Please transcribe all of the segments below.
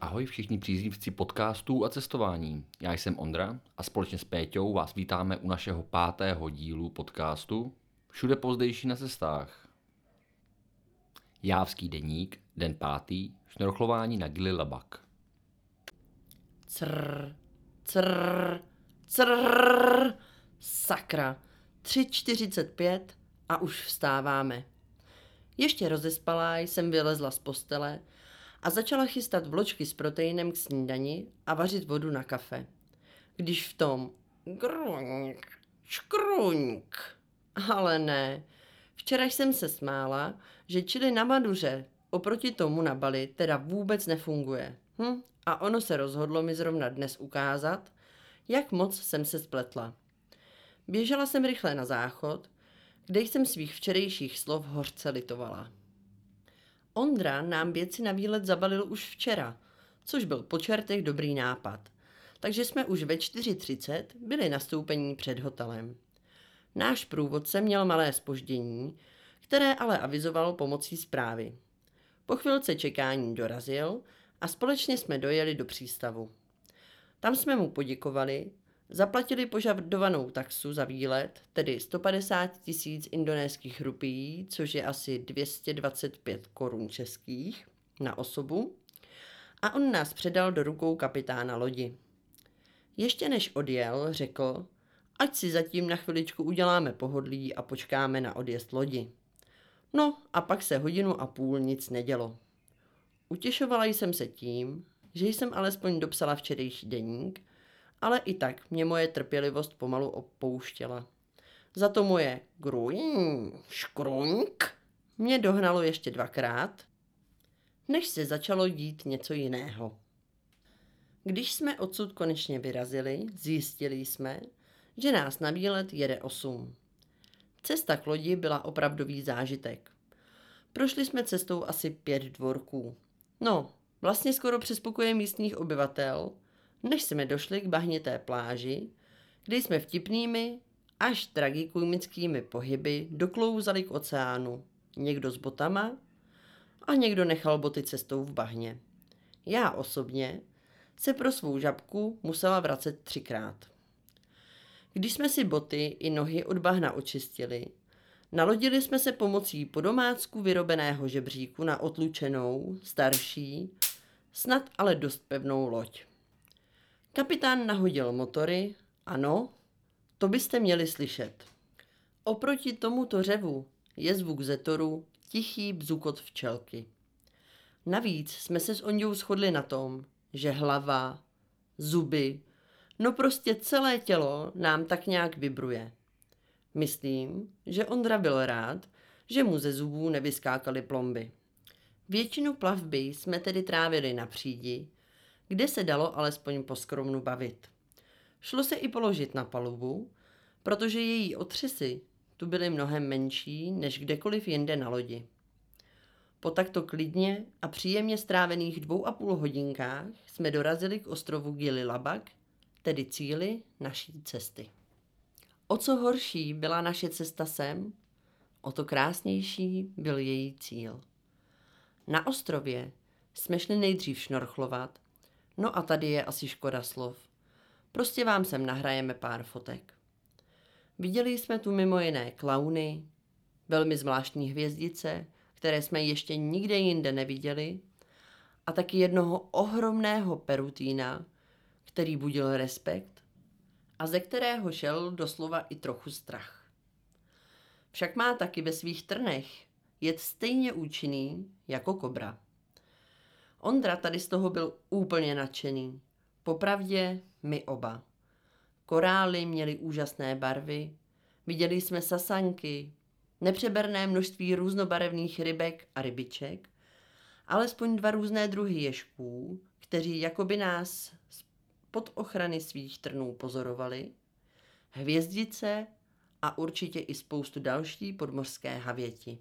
Ahoj všichni příznivci podcastů a cestování. Já jsem Ondra a společně s Péťou vás vítáme u našeho pátého dílu podcastu Všude pozdejší na cestách. Jávský deník, den pátý, šnorchlování na Gili Labak. Crr, crr, crr, sakra, 3.45 a už vstáváme. Ještě rozespalá jsem vylezla z postele a začala chystat vločky s proteinem k snídani a vařit vodu na kafe. Když v tom gruňk, škruňk, ale ne. Včera jsem se smála, že čili na Maduře oproti tomu na Bali teda vůbec nefunguje. Hm? A ono se rozhodlo mi zrovna dnes ukázat, jak moc jsem se spletla. Běžela jsem rychle na záchod, kde jsem svých včerejších slov hořce litovala. Ondra nám věci na výlet zabalil už včera, což byl po čertech dobrý nápad. Takže jsme už ve 4.30 byli nastoupení před hotelem. Náš průvodce měl malé spoždění, které ale avizoval pomocí zprávy. Po chvilce čekání dorazil a společně jsme dojeli do přístavu. Tam jsme mu poděkovali, zaplatili požadovanou taxu za výlet, tedy 150 tisíc indonéských rupií, což je asi 225 korun českých na osobu, a on nás předal do rukou kapitána lodi. Ještě než odjel, řekl, ať si zatím na chviličku uděláme pohodlí a počkáme na odjezd lodi. No a pak se hodinu a půl nic nedělo. Utěšovala jsem se tím, že jsem alespoň dopsala včerejší deník, ale i tak mě moje trpělivost pomalu opouštěla. Za to moje gruň, škruňk mě dohnalo ještě dvakrát, než se začalo dít něco jiného. Když jsme odsud konečně vyrazili, zjistili jsme, že nás na výlet jede osm. Cesta k lodi byla opravdový zážitek. Prošli jsme cestou asi pět dvorků. No, vlastně skoro přes pokoje místních obyvatel, než jsme došli k bahnité pláži, kde jsme vtipnými až tragikomickými pohyby doklouzali k oceánu. Někdo s botama a někdo nechal boty cestou v bahně. Já osobně se pro svou žabku musela vracet třikrát. Když jsme si boty i nohy od bahna očistili, nalodili jsme se pomocí po domácku vyrobeného žebříku na otlučenou, starší, snad ale dost pevnou loď. Kapitán nahodil motory, ano, to byste měli slyšet. Oproti tomuto řevu je zvuk zetoru tichý bzukot včelky. Navíc jsme se s Ondou shodli na tom, že hlava, zuby, no prostě celé tělo nám tak nějak vibruje. Myslím, že Ondra byl rád, že mu ze zubů nevyskákaly plomby. Většinu plavby jsme tedy trávili na přídi, kde se dalo alespoň poskromnu bavit. Šlo se i položit na palubu, protože její otřesy tu byly mnohem menší než kdekoliv jinde na lodi. Po takto klidně a příjemně strávených dvou a půl hodinkách jsme dorazili k ostrovu Gili Labak, tedy cíli naší cesty. O co horší byla naše cesta sem, o to krásnější byl její cíl. Na ostrově jsme šli nejdřív šnorchlovat, no a tady je asi škoda slov. Prostě vám sem nahrajeme pár fotek. Viděli jsme tu mimo jiné klauny, velmi zvláštní hvězdice, které jsme ještě nikde jinde neviděli, a taky jednoho ohromného perutína, který budil respekt a ze kterého šel doslova i trochu strach. Však má taky ve svých trnech jet stejně účinný jako kobra. Ondra tady z toho byl úplně nadšený. Popravdě my oba. Korály měly úžasné barvy, viděli jsme sasanky, nepřeberné množství různobarevných rybek a rybiček, alespoň dva různé druhy ježků, kteří jakoby nás pod ochrany svých trnů pozorovali, hvězdice a určitě i spoustu další podmořské havěti.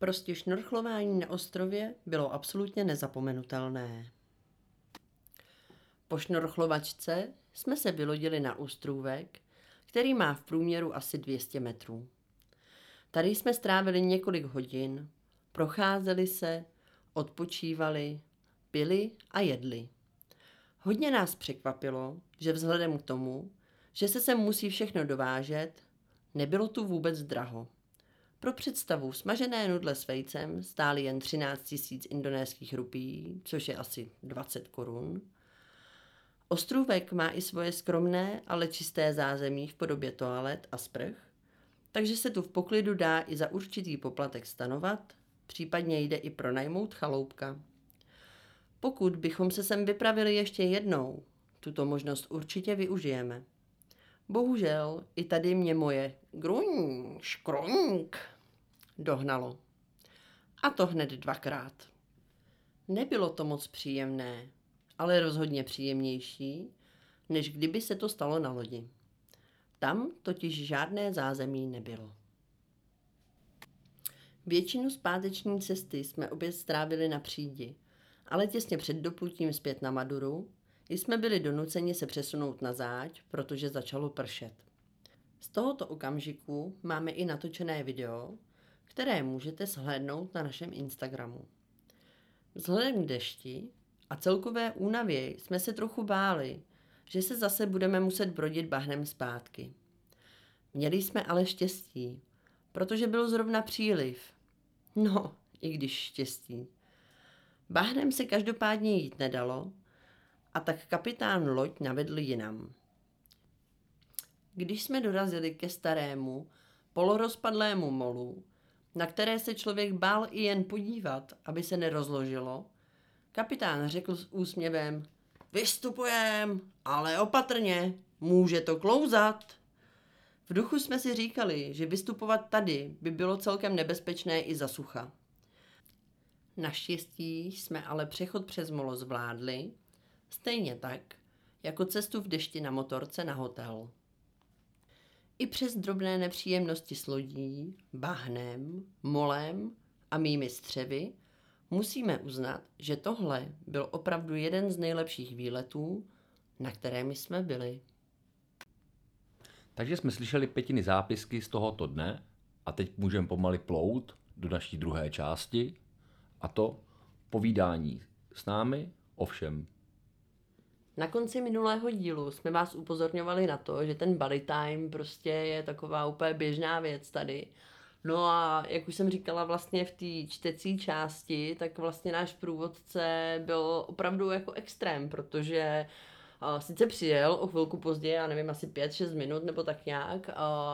Prostě šnorchlování na ostrově bylo absolutně nezapomenutelné. Po šnorchlovačce jsme se vylodili na ústrůvek, který má v průměru asi 200 metrů. Tady jsme strávili několik hodin, procházeli se, odpočívali, pili a jedli. Hodně nás překvapilo, že vzhledem k tomu, že se sem musí všechno dovážet, nebylo tu vůbec draho. Pro představu smažené nudle s vejcem stály jen 13 tisíc indonéských rupí, což je asi 20 korun. Ostrůvek má i svoje skromné, ale čisté zázemí v podobě toalet a sprch, takže se tu v poklidu dá i za určitý poplatek stanovat, případně jde i pronajmout chaloupka. Pokud bychom se sem vypravili ještě jednou, tuto možnost určitě využijeme. Bohužel i tady mě moje gruň, škroňk dohnalo. A to hned dvakrát. Nebylo to moc příjemné, ale rozhodně příjemnější, než kdyby se to stalo na lodi. Tam totiž žádné zázemí nebylo. Většinu zpáteční cesty jsme opět strávili na přídi, ale těsně před doplutím zpět na Maduru jsme byli donuceni se přesunout na záď, protože začalo pršet. Z tohoto okamžiku máme i natočené video, které můžete shlédnout na našem Instagramu. Vzhledem k dešti a celkové únavě jsme se trochu báli, že se zase budeme muset brodit bahnem zpátky. Měli jsme ale štěstí, protože byl zrovna příliv. No, i když štěstí. Bahnem se každopádně jít nedalo, a tak kapitán loď navedl jinam. Když jsme dorazili ke starému, polorozpadlému molu, na které se člověk bál i jen podívat, aby se nerozložilo, kapitán řekl s úsměvem, vystupujem, ale opatrně, může to klouzat. V duchu jsme si říkali, že vystupovat tady by bylo celkem nebezpečné i za sucha. Naštěstí jsme ale přechod přes molo zvládli, stejně tak, jako cestu v dešti na motorce na hotel. I přes drobné nepříjemnosti s lodí, bahnem, molem a mými střevy musíme uznat, že tohle byl opravdu jeden z nejlepších výletů, na kterými jsme byli. Takže jsme slyšeli pětiny zápisky z tohoto dne a teď můžeme pomaly plout do naší druhé části a to povídání s námi o všem. Na konci minulého dílu jsme vás upozorňovali na to, že ten body time prostě je taková úplně běžná věc tady. No a jak už jsem říkala vlastně v té čtecí části, tak vlastně náš průvodce byl opravdu jako extrém, protože sice přijel o chvilku později, já nevím, asi 5-6 minut nebo tak nějak,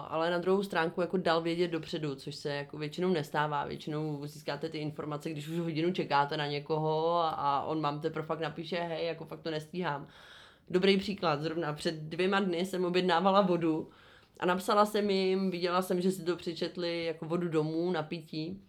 ale na druhou stránku jako dal vědět dopředu, což se jako většinou nestává. Většinou získáte ty informace, když už hodinu čekáte na někoho a on vám teprve fakt napíše, hej, jako fakt to nestíhám. Dobrý příklad, zrovna před dvěma dny jsem objednávala vodu a napsala jsem jim, viděla jsem, že si to přečetli jako vodu domů na pití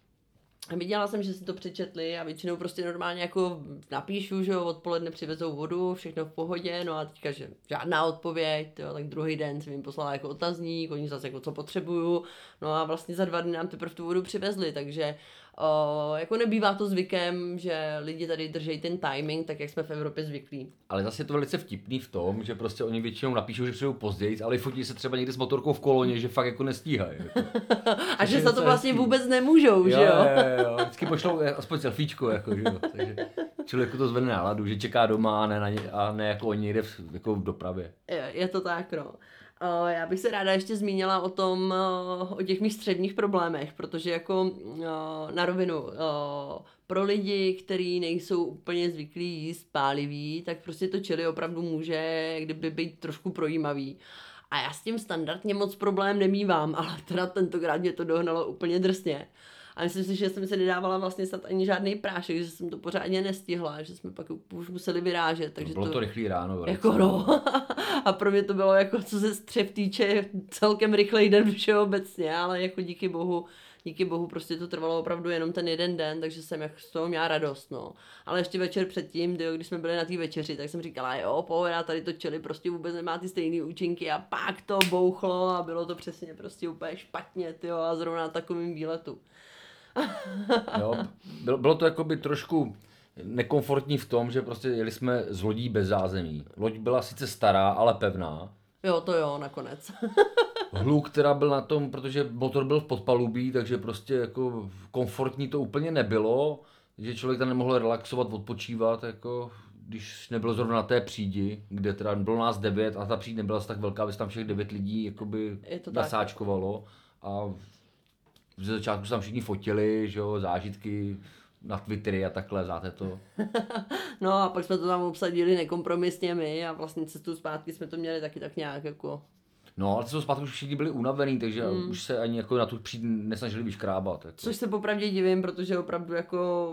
Viděla jsem, že si to přečetli a většinou prostě normálně jako napíšu, že jo, odpoledne přivezou vodu, všechno v pohodě, no a teďka, že žádná odpověď, jo, tak druhý den jsem jim poslala jako otazník, oni zase jako co potřebuju, no a vlastně za dva dny nám teprve tu vodu přivezli, takže O, jako nebývá to zvykem, že lidi tady drží ten timing, tak jak jsme v Evropě zvyklí. Ale zase je to velice vtipný v tom, že prostě oni většinou napíšou, že přijdou později, ale fotí se třeba někde s motorkou v koloně, že fakt jako nestíhají. Jako. A že za to vlastně hezký. vůbec nemůžou, jo, že jo? jo, jo. Vždycky pošlou aspoň selfiečko, jako, že jo. Takže člověku to zvedne náladu, že čeká doma a ne, na ně, a ne jako oni někde v, jako v dopravě. Je, je to tak, no. Já bych se ráda ještě zmínila o tom, o těch mých středních problémech, protože jako na rovinu pro lidi, kteří nejsou úplně zvyklí jíst pálivý, tak prostě to čili opravdu může kdyby být trošku projímavý. A já s tím standardně moc problém nemývám, ale teda tentokrát mě to dohnalo úplně drsně. A myslím si, že jsem se nedávala vlastně snad ani žádný prášek, že jsem to pořádně nestihla, že jsme pak už museli vyrážet. Takže bylo to, to rychlý ráno. Jako no. a pro mě to bylo jako, co se střev týče, celkem rychlej den všeobecně, ale jako díky bohu díky bohu prostě to trvalo opravdu jenom ten jeden den, takže jsem jak z toho měla radost, no. Ale ještě večer předtím, když jsme byli na té večeři, tak jsem říkala, jo, pohoda, tady to čili prostě vůbec nemá ty stejné účinky a pak to bouchlo a bylo to přesně prostě úplně špatně, tyjo, a zrovna na takovým výletu jo, bylo, bylo to jakoby trošku nekomfortní v tom, že prostě jeli jsme z lodí bez zázemí. Loď byla sice stará, ale pevná. Jo, to jo, nakonec. Hluk, která byl na tom, protože motor byl v podpalubí, takže prostě jako komfortní to úplně nebylo. že člověk tam nemohl relaxovat, odpočívat, jako když nebyl zrovna na té přídi, kde teda bylo nás devět a ta příď nebyla tak velká, aby se tam všech devět lidí jakoby to tak. nasáčkovalo a ze začátku se tam všichni fotili, že jo, zážitky na Twittery a takhle, znáte to. No a pak jsme to tam obsadili nekompromisně my a vlastně cestu zpátky jsme to měli taky tak nějak jako... No, ale co zpátky už všichni byli unavený, takže mm. už se ani jako na tu příď nesnažili vyškrábat. Jako. Což se popravdě divím, protože opravdu jako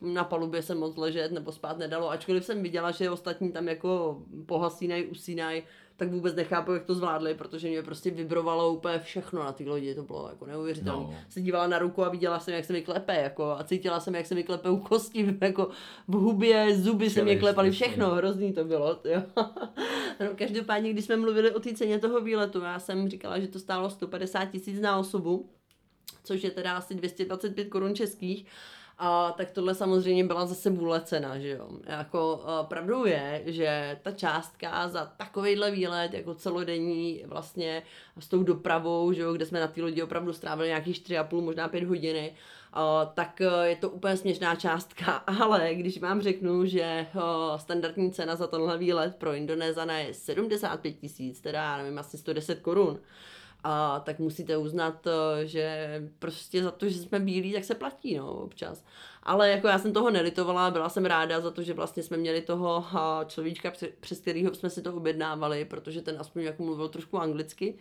na palubě se moc ležet nebo spát nedalo, ačkoliv jsem viděla, že ostatní tam jako pohasínají, usínají, tak vůbec nechápu, jak to zvládli, protože mě prostě vibrovalo úplně všechno na té lodi, to bylo jako neuvěřitelné. No. Se dívala na ruku a viděla jsem, jak se mi klepe, jako, a cítila jsem, jak se mi klepe u kosti, jako v hubě, zuby se Čeliš, klepaly, všechno, hrozný to bylo, jo. no, každopádně, když jsme mluvili o té ceně toho výletu, já jsem říkala, že to stálo 150 tisíc na osobu, což je teda asi 225 korun českých. A tak tohle samozřejmě byla zase vůle cena, že jo. Jako pravdou je, že ta částka za takovýhle výlet, jako celodenní vlastně s tou dopravou, že jo, kde jsme na té lodi opravdu strávili nějaký 4,5, možná 5 hodiny, tak uh, je to úplně směšná částka, ale když vám řeknu, že uh, standardní cena za tenhle výlet pro Indonézana je 75 tisíc, teda já nevím, asi 110 korun, a tak musíte uznat, eh, že prostě za to, že jsme bílí, tak se platí, no, občas. Ale jako já jsem toho nelitovala, byla jsem ráda za to, že vlastně jsme měli toho a, človíčka, pře- přes kterého jsme si to objednávali, protože ten aspoň jako mluvil trošku anglicky.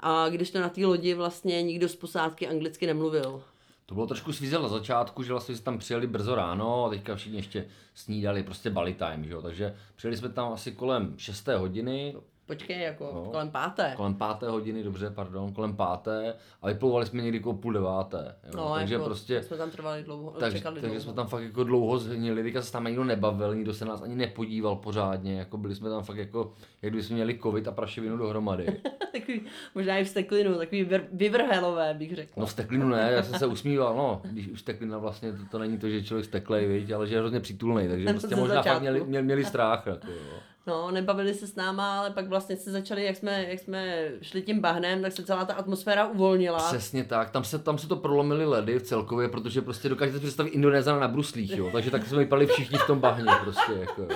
A když to na té lodi vlastně nikdo z posádky anglicky nemluvil. To bylo trošku svízel na začátku, že vlastně jsme tam přijeli brzo ráno a teďka všichni ještě snídali prostě Bali time, že jo? takže přijeli jsme tam asi kolem 6. hodiny, Počkej, jako No. kolem páté. kolem páté hodiny, dobře, pardon, kolem páté a vyplouvali jsme někdy kolem půl deváté, jo? No, takže jako, prostě, jsme tam trvali dlouho, tak, čekali takže dlouho. jsme tam fakt jako dlouho zhnili, teďka se tam nikdo nebavil, nikdo se nás ani nepodíval pořádně, jako byli jsme tam fakt jako, jak kdyby jsme měli covid a prašivinu dohromady. takový, možná i v steklinu, takový vyr, vyvrhelové, bych řekla. No steklinu ne, já jsem se usmíval, no, když už steklina vlastně, to, to není to, že člověk steklej, viď, ale že je hrozně přítulný, takže prostě možná fakt měli, měli, měli strach, jako, jo. No, nebavili se s náma, ale pak vlastně se začali, jak jsme, jak jsme šli tím bahnem, tak se celá ta atmosféra uvolnila. Přesně tak, tam se, tam se to prolomily ledy v celkově, protože prostě dokážete si představit Indonézana na bruslích, jo, takže tak jsme vypadali všichni v tom bahně, prostě, jako,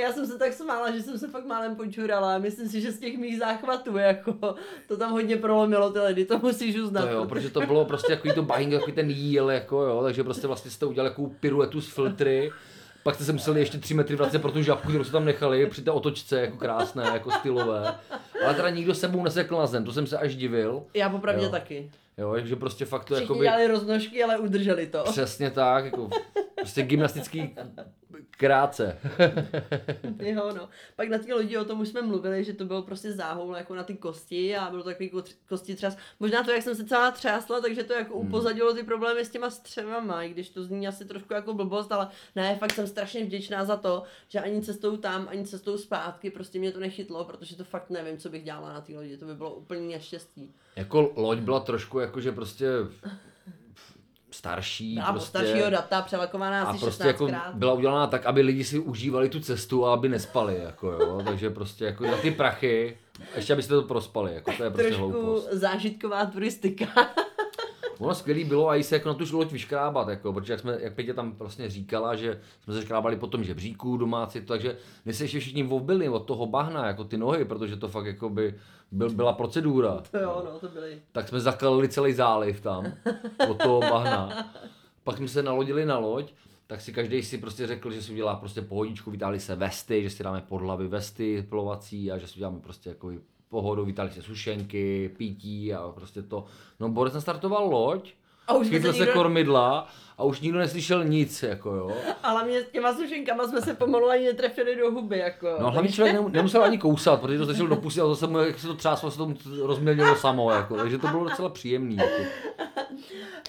já jsem se tak smála, že jsem se fakt málem počurala. Myslím si, že z těch mých záchvatů, jako, to tam hodně prolomilo ty ledy, to musíš uznat. To jo, protože to bylo prostě takový to bahing, takový ten jíl, jako jo, takže prostě vlastně jste udělali takovou piruetu s filtry, pak jste se museli ještě 3 metry vracet pro tu žabku, kterou jste tam nechali při té otočce, jako krásné, jako stylové. Ale teda nikdo sebou nesekl na zem, to jsem se až divil. Já popravdě Jo. taky. Jo, takže prostě fakt to Všichni jakoby... dělali roznožky, ale udrželi to. Přesně tak, jako prostě gymnastický krátce. Jo, no. Pak na té lodi o tom už jsme mluvili, že to bylo prostě záhoul jako na ty kosti a bylo to takový ko- kosti třas. Možná to, jak jsem se celá třásla, takže to jako Hmm. upozadilo ty problémy s těma střevama, i když to zní asi trošku jako blbost, ale ne, fakt jsem strašně vděčná za to, že ani cestou tam, ani cestou zpátky prostě mě to nechytlo, protože to fakt nevím, co bych dělala na té lodi, to by bylo úplně neštěstí. Jako loď byla trošku jakože prostě starší. Byla prostě, prostě... staršího data, přelakovaná a asi prostě 16krát. jako byla udělaná tak, aby lidi si užívali tu cestu a aby nespali, jako jo, takže prostě jako za ty prachy, ještě abyste to prospali, jako to je prostě Trošku hloupost. zážitková turistika. Ono skvělý bylo a i se jako na tu loď vyškrábat, jako, protože jak, jsme, jak Pětě tam vlastně říkala, že jsme se škrábali po tom žebříku domácí, takže my se ještě všichni vobili od toho bahna, jako ty nohy, protože to fakt jako by byl, byla procedura. to jo, no, to byly. tak jsme zakalili celý záliv tam, od toho bahna. Pak jsme se nalodili na loď, tak si každý si prostě řekl, že si udělá prostě pohodičku, vytáhli se vesty, že si dáme pod hlavy vesty plovací a že si uděláme prostě jako pohodu, vytáhli se sušenky, pití a prostě to. No Boris nastartoval loď, A už chytl se se nikdo- kormidla a už nikdo neslyšel nic, jako jo. Ale mě s těma sušenkama jsme se pomalu ani netrefili do huby, jako. No hlavně člověk nem- nemusel ani kousat, protože to stačilo do pusy a to se mu, jak se to třáslo, se to rozmělnilo samo, jako, takže to bylo docela příjemný. Jako.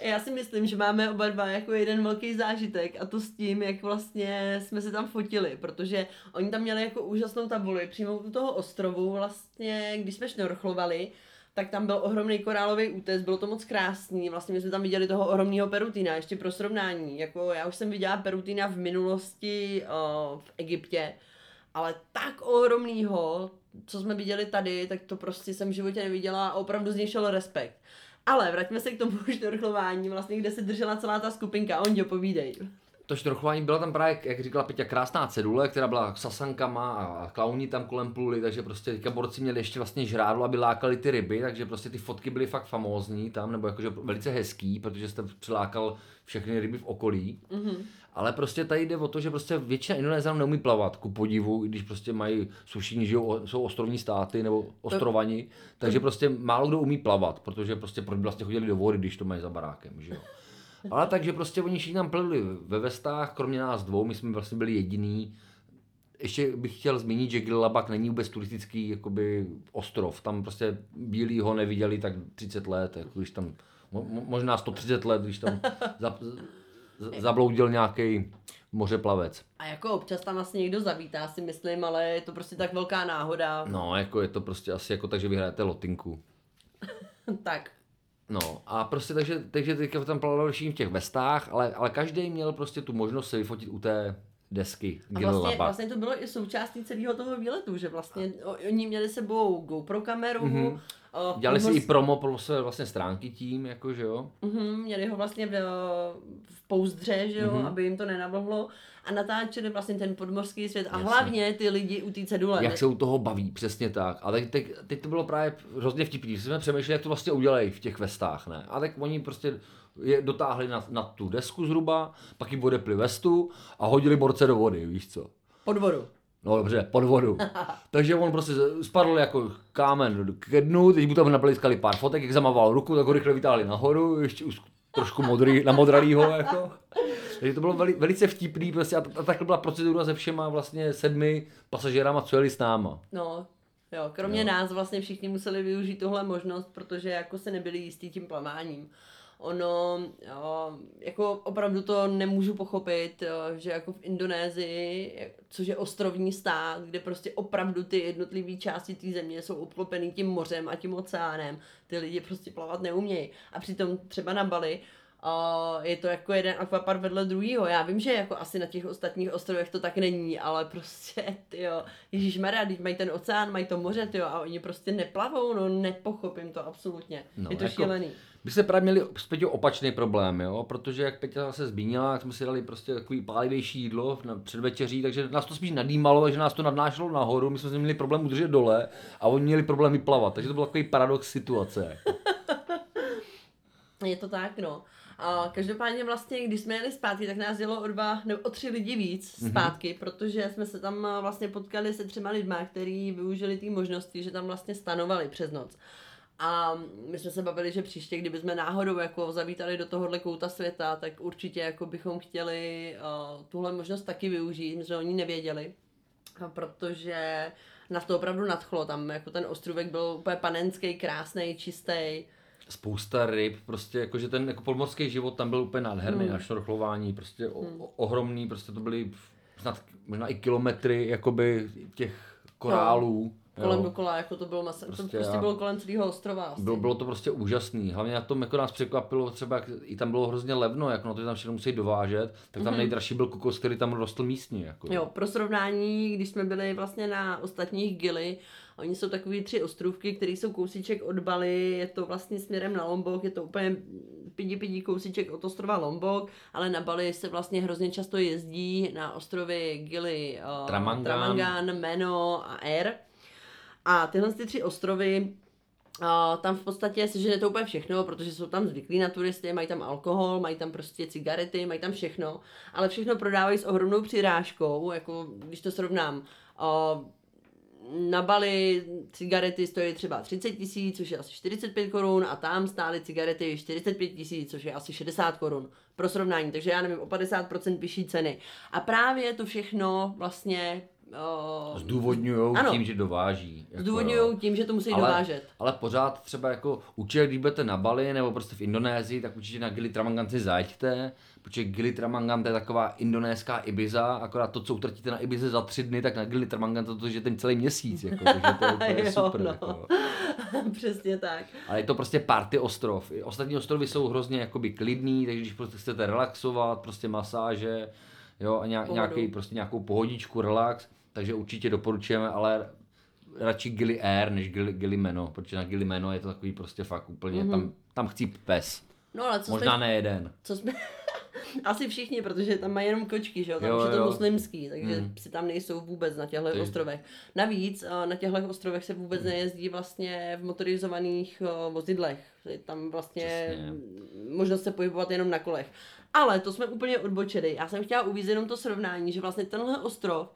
Já si myslím, že máme oba dva jako jeden velký zážitek a to s tím, jak vlastně jsme se tam fotili, protože oni tam měli jako úžasnou tabuli přímo u toho ostrovu, vlastně, když jsme šnorchlovali, tak tam byl ohromný korálový útes, bylo to moc krásný, vlastně my jsme tam viděli toho ohromného perutina, ještě pro srovnání, jako já už jsem viděla perutina v minulosti uh, v Egyptě, ale tak ohromnýho, co jsme viděli tady, tak to prostě jsem v životě neviděla a opravdu z něj šel respekt. Ale vraťme se k tomu šnorchlování, vlastně, kde se držela celá ta skupinka. Ondio, povídej. To štrochování byla tam právě, jak říkala Peťa, krásná cedule, která byla s sasankama a klauni tam kolem pluli, takže prostě teďka borci měli ještě vlastně žrádlo, aby lákali ty ryby, takže prostě ty fotky byly fakt famózní tam, nebo jakože velice hezký, protože jste přilákal všechny ryby v okolí. Mm-hmm. Ale prostě tady jde o to, že prostě většina Indonézanů neumí plavat, ku podivu, i když prostě mají sušení, že jsou ostrovní státy nebo ostrovani, takže prostě málo kdo umí plavat, protože prostě proč vlastně chodili do vody, když to mají za barákem, že jo. Ale takže prostě oni všichni tam plili ve vestách, kromě nás dvou, my jsme vlastně byli jediný. Ještě bych chtěl zmínit, že Gilabak není vůbec turistický jakoby, ostrov. Tam prostě bílí ho neviděli tak 30 let, jako když tam, možná 130 let, když tam za, zabloudil nějaký mořeplavec. A jako občas tam vlastně někdo zavítá, si myslím, ale je to prostě tak velká náhoda. No, jako je to prostě asi jako tak, že vyhrajete lotinku. tak. No a prostě takže, takže teďka tam všichni v těch vestách, ale, ale každý měl prostě tu možnost se vyfotit u té desky. A vlastně, vlastně to bylo i součástí celého toho výletu, že vlastně oni měli sebou GoPro kameru, mm-hmm. Uh, Dělali si i promo pro své vlastně stránky tím, jako že jo? Uh-huh, měli ho vlastně v, v pouzdře, že jo, uh-huh. aby jim to nenavlhlo a natáčeli vlastně ten podmořský svět a Jasně. hlavně ty lidi u té cedule. Jak se u toho baví, přesně tak. A teď, teď, teď to bylo právě hrozně vtipný, jsme přemýšleli, jak to vlastně udělají v těch vestách, ne? A tak oni prostě je dotáhli na, na tu desku zhruba, pak jim odepli vestu a hodili borce do vody, víš co? Pod vodu. No dobře, pod vodu. Takže on prostě spadl jako kámen ke dnu, teď mu tam napliskali pár fotek, jak zamával ruku, tak ho rychle vytáhli nahoru, ještě už trošku modrý, namodralýho jako. Takže to bylo veli, velice vtipný prostě a, a takhle byla procedura se všema vlastně sedmi pasažérama, co jeli s náma. No, jo, kromě jo. nás vlastně všichni museli využít tuhle možnost, protože jako se nebyli jistí tím plamáním ono, jo, jako opravdu to nemůžu pochopit, jo, že jako v Indonésii, což je ostrovní stát, kde prostě opravdu ty jednotlivé části té země jsou obklopený tím mořem a tím oceánem, ty lidi prostě plavat neumějí. A přitom třeba na Bali, Uh, je to jako jeden akvapark vedle druhého. Já vím, že jako asi na těch ostatních ostrovech to tak není, ale prostě, jo, Ježíš Maria, teď mají ten oceán, mají to moře, tyjo, a oni prostě neplavou, no nepochopím to absolutně. No, je to jako, šílený. My jsme právě měli s Peťou opačný problém, jo, protože jak Peťa se zmínila, jak jsme si dali prostě takový pálivější jídlo na předvečeří, takže nás to spíš nadýmalo, takže nás to nadnášelo nahoru, my jsme si měli problém udržet dole a oni měli problém vyplavat, takže to byl takový paradox situace. je to tak, no. A každopádně vlastně, když jsme jeli zpátky, tak nás jelo o dva nebo o tři lidi víc mhm. zpátky, mm-hmm. protože jsme se tam vlastně potkali se třema lidma, kteří využili ty možnosti, že tam vlastně stanovali přes noc. A my jsme se bavili, že příště, kdyby jsme náhodou jako zavítali do tohohle kouta světa, tak určitě jako bychom chtěli uh, tuhle možnost taky využít, že oni nevěděli, protože nás to opravdu nadchlo. Tam jako ten ostrůvek byl úplně panenský, krásný, čistý spousta ryb, prostě jakože ten jako podmorský život tam byl úplně nádherný, hmm. a šnorchlování, prostě o, hmm. ohromný, prostě to byly snad možná i kilometry jakoby těch korálů. No kolem jo. dokola, jako to bylo masa, prostě, to prostě bylo kolem celého ostrova asi. Bylo, bylo to prostě úžasný, hlavně na tom jako nás překvapilo třeba, jak i tam bylo hrozně levno, jako na to, že tam všechno musí dovážet, tak tam mm-hmm. nejdražší byl kokos, který tam rostl místní. Jako. Jo, pro srovnání, když jsme byli vlastně na ostatních gily, Oni jsou takový tři ostrůvky, které jsou kousíček od Bali, je to vlastně směrem na Lombok, je to úplně pidi pidi kousíček od ostrova Lombok, ale na Bali se vlastně hrozně často jezdí na ostrovy Gili, uh, Tramangan. Tramangan, Meno a Air. A tyhle ty tři ostrovy a tam v podstatě se žene to úplně všechno, protože jsou tam zvyklí na turisty, mají tam alkohol, mají tam prostě cigarety, mají tam všechno, ale všechno prodávají s ohromnou přirážkou, jako když to srovnám. A na Bali cigarety stojí třeba 30 tisíc, což je asi 45 korun, a tam stály cigarety 45 tisíc, což je asi 60 korun pro srovnání, takže já nevím, o 50% vyšší ceny. A právě to všechno vlastně Uh, Zdůvodňují tím, že dováží. Jako, Zdůvodňují tím, že to musí ale, dovážet. Ale pořád třeba jako určitě, když budete na Bali nebo prostě v Indonésii, tak určitě na Gili Tramangan si zaďte, protože Gili Tramangan to je taková indonéská Ibiza, akorát to, co utratíte na Ibize za tři dny, tak na Gili Tramangan to, to je ten celý měsíc, jako, takže to je úplně jo, super. No. Jako. Přesně tak. Ale je to prostě party ostrov. Ostatní ostrovy jsou hrozně jakoby klidný, takže když prostě chcete relaxovat, prostě masáže, jo, a nějaký, prostě nějakou pohodičku, relax, takže určitě doporučujeme, ale radši Gili Air než Gili, Gili Meno, protože na Gili Meno je to takový prostě fakt úplně, mm-hmm. tam, tam chcí pes. No ale co Možná jsme, ne jeden. Co jsme, Asi všichni, protože tam mají jenom kočky, že jo, tam Jo, už je to muslimský, takže Hmm. psi tam nejsou vůbec na těchto Ty- ostrovech. Navíc eh, na těchto ostrovech se vůbec Hmm. nejezdí vlastně v motorizovaných eh, vozidlech. Je tam vlastně Přesně. možnost se pohybovat jenom na kolech. Ale to jsme úplně odbočili. Já jsem chtěla uvízt jenom to srovnání, že vlastně tenhle ostrov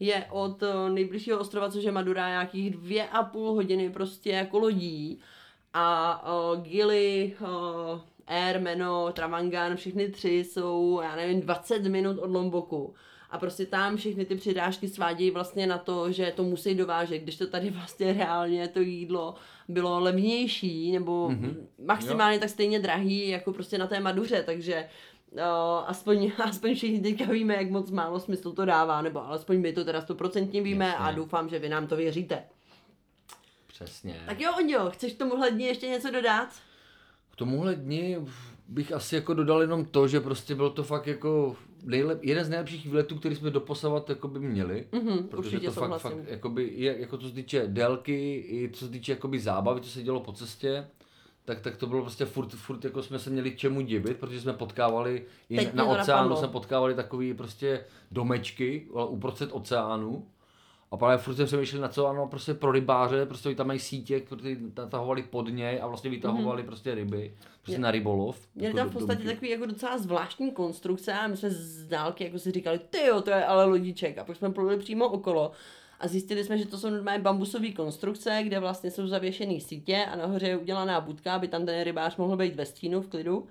je od eh, nejbližšího ostrova, což je Madura, nějakých dvě a půl hodiny prostě jako lodí. A uh, Gili, uh, Air, Meno, Travangan, všechny tři jsou, já nevím, 20 minut od Lomboku. A prostě tam všechny ty přidážky svádějí vlastně na to, že to musí dovážet, když to tady vlastně reálně to jídlo bylo levnější, nebo Mhm. mm-hmm. maximálně tak stejně drahý, jako prostě na té Maduře, takže uh, aspoň, aspoň všichni teďka víme, jak moc málo smysl to dává, nebo alespoň my to teda stoprocentně víme Jasně. a doufám, že vy nám to věříte. Přesně. Tak jo, Ondio, chceš k tomuhle dní ještě něco dodat? Tomuhle dni bych asi jako dodal jenom to, že prostě byl to fakt jako nejlep, jeden z nejlepších výletů, který jsme doposavat jako by měli. Mhm, Protože určitě to fakt, souhlasím. fakt jakoby, je, jako co se týče délky, i co se týče jakoby zábavy, co se dělo po cestě, tak, tak to bylo prostě furt, furt jako jsme se měli čemu divit, protože jsme potkávali, i Teď na to oceánu napadlo. jsme potkávali takový prostě domečky uprostřed oceánu. A právě furt jsme přemýšleli na co, ano, prostě pro rybáře, prostě tam mají sítě, které natahovali pod něj a vlastně vytahovali prostě ryby, prostě Je- na rybolov. Měli jako tam v podstatě takový jako docela zvláštní konstrukce a my jsme z dálky jako si říkali, ty jo, to je ale lodiček. A pak jsme pluli přímo okolo a zjistili jsme, že to jsou normálně bambusové konstrukce, kde vlastně jsou zavěšený sítě a nahoře je udělaná budka, aby tam ten rybář mohl být ve stínu v klidu.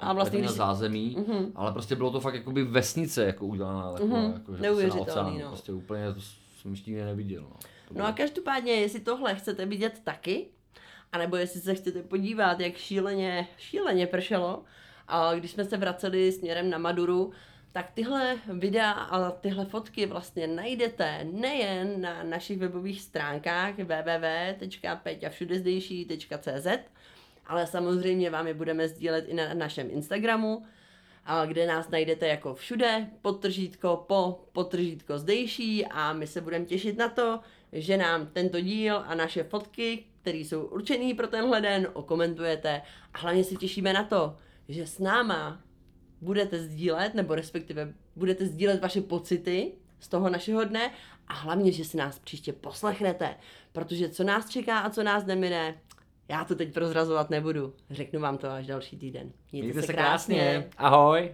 A vlastně, když na zázemí, Mhm. ale prostě bylo to fakt jakoby vesnice jako udělaná taková, Mhm, jako, že neuvěřitelný, no. prostě úplně jsem ještě nikdy neviděl. No. To No a každopádně, jestli tohle chcete vidět taky, anebo jestli se chcete podívat, jak šíleně, šíleně pršelo, a když jsme se vraceli směrem na Maduru, tak tyhle videa a tyhle fotky vlastně najdete nejen na našich webových stránkách www.peťavšudezdejší.cz, ale samozřejmě vám je budeme sdílet i na našem Instagramu, a kde nás najdete jako všude, podtržítko po, podtržítko zdejší a my se budeme těšit na to, že nám tento díl a naše fotky, které jsou určený pro tenhle den, okomentujete. A hlavně se těšíme na to, že s náma budete sdílet, nebo respektive budete sdílet vaše pocity z toho našeho dne a hlavně, že si nás příště poslechnete, protože co nás čeká a co nás nemine, já to teď prozrazovat nebudu. Řeknu vám to až další týden. Mějte, Mějte se krásně. Ahoj.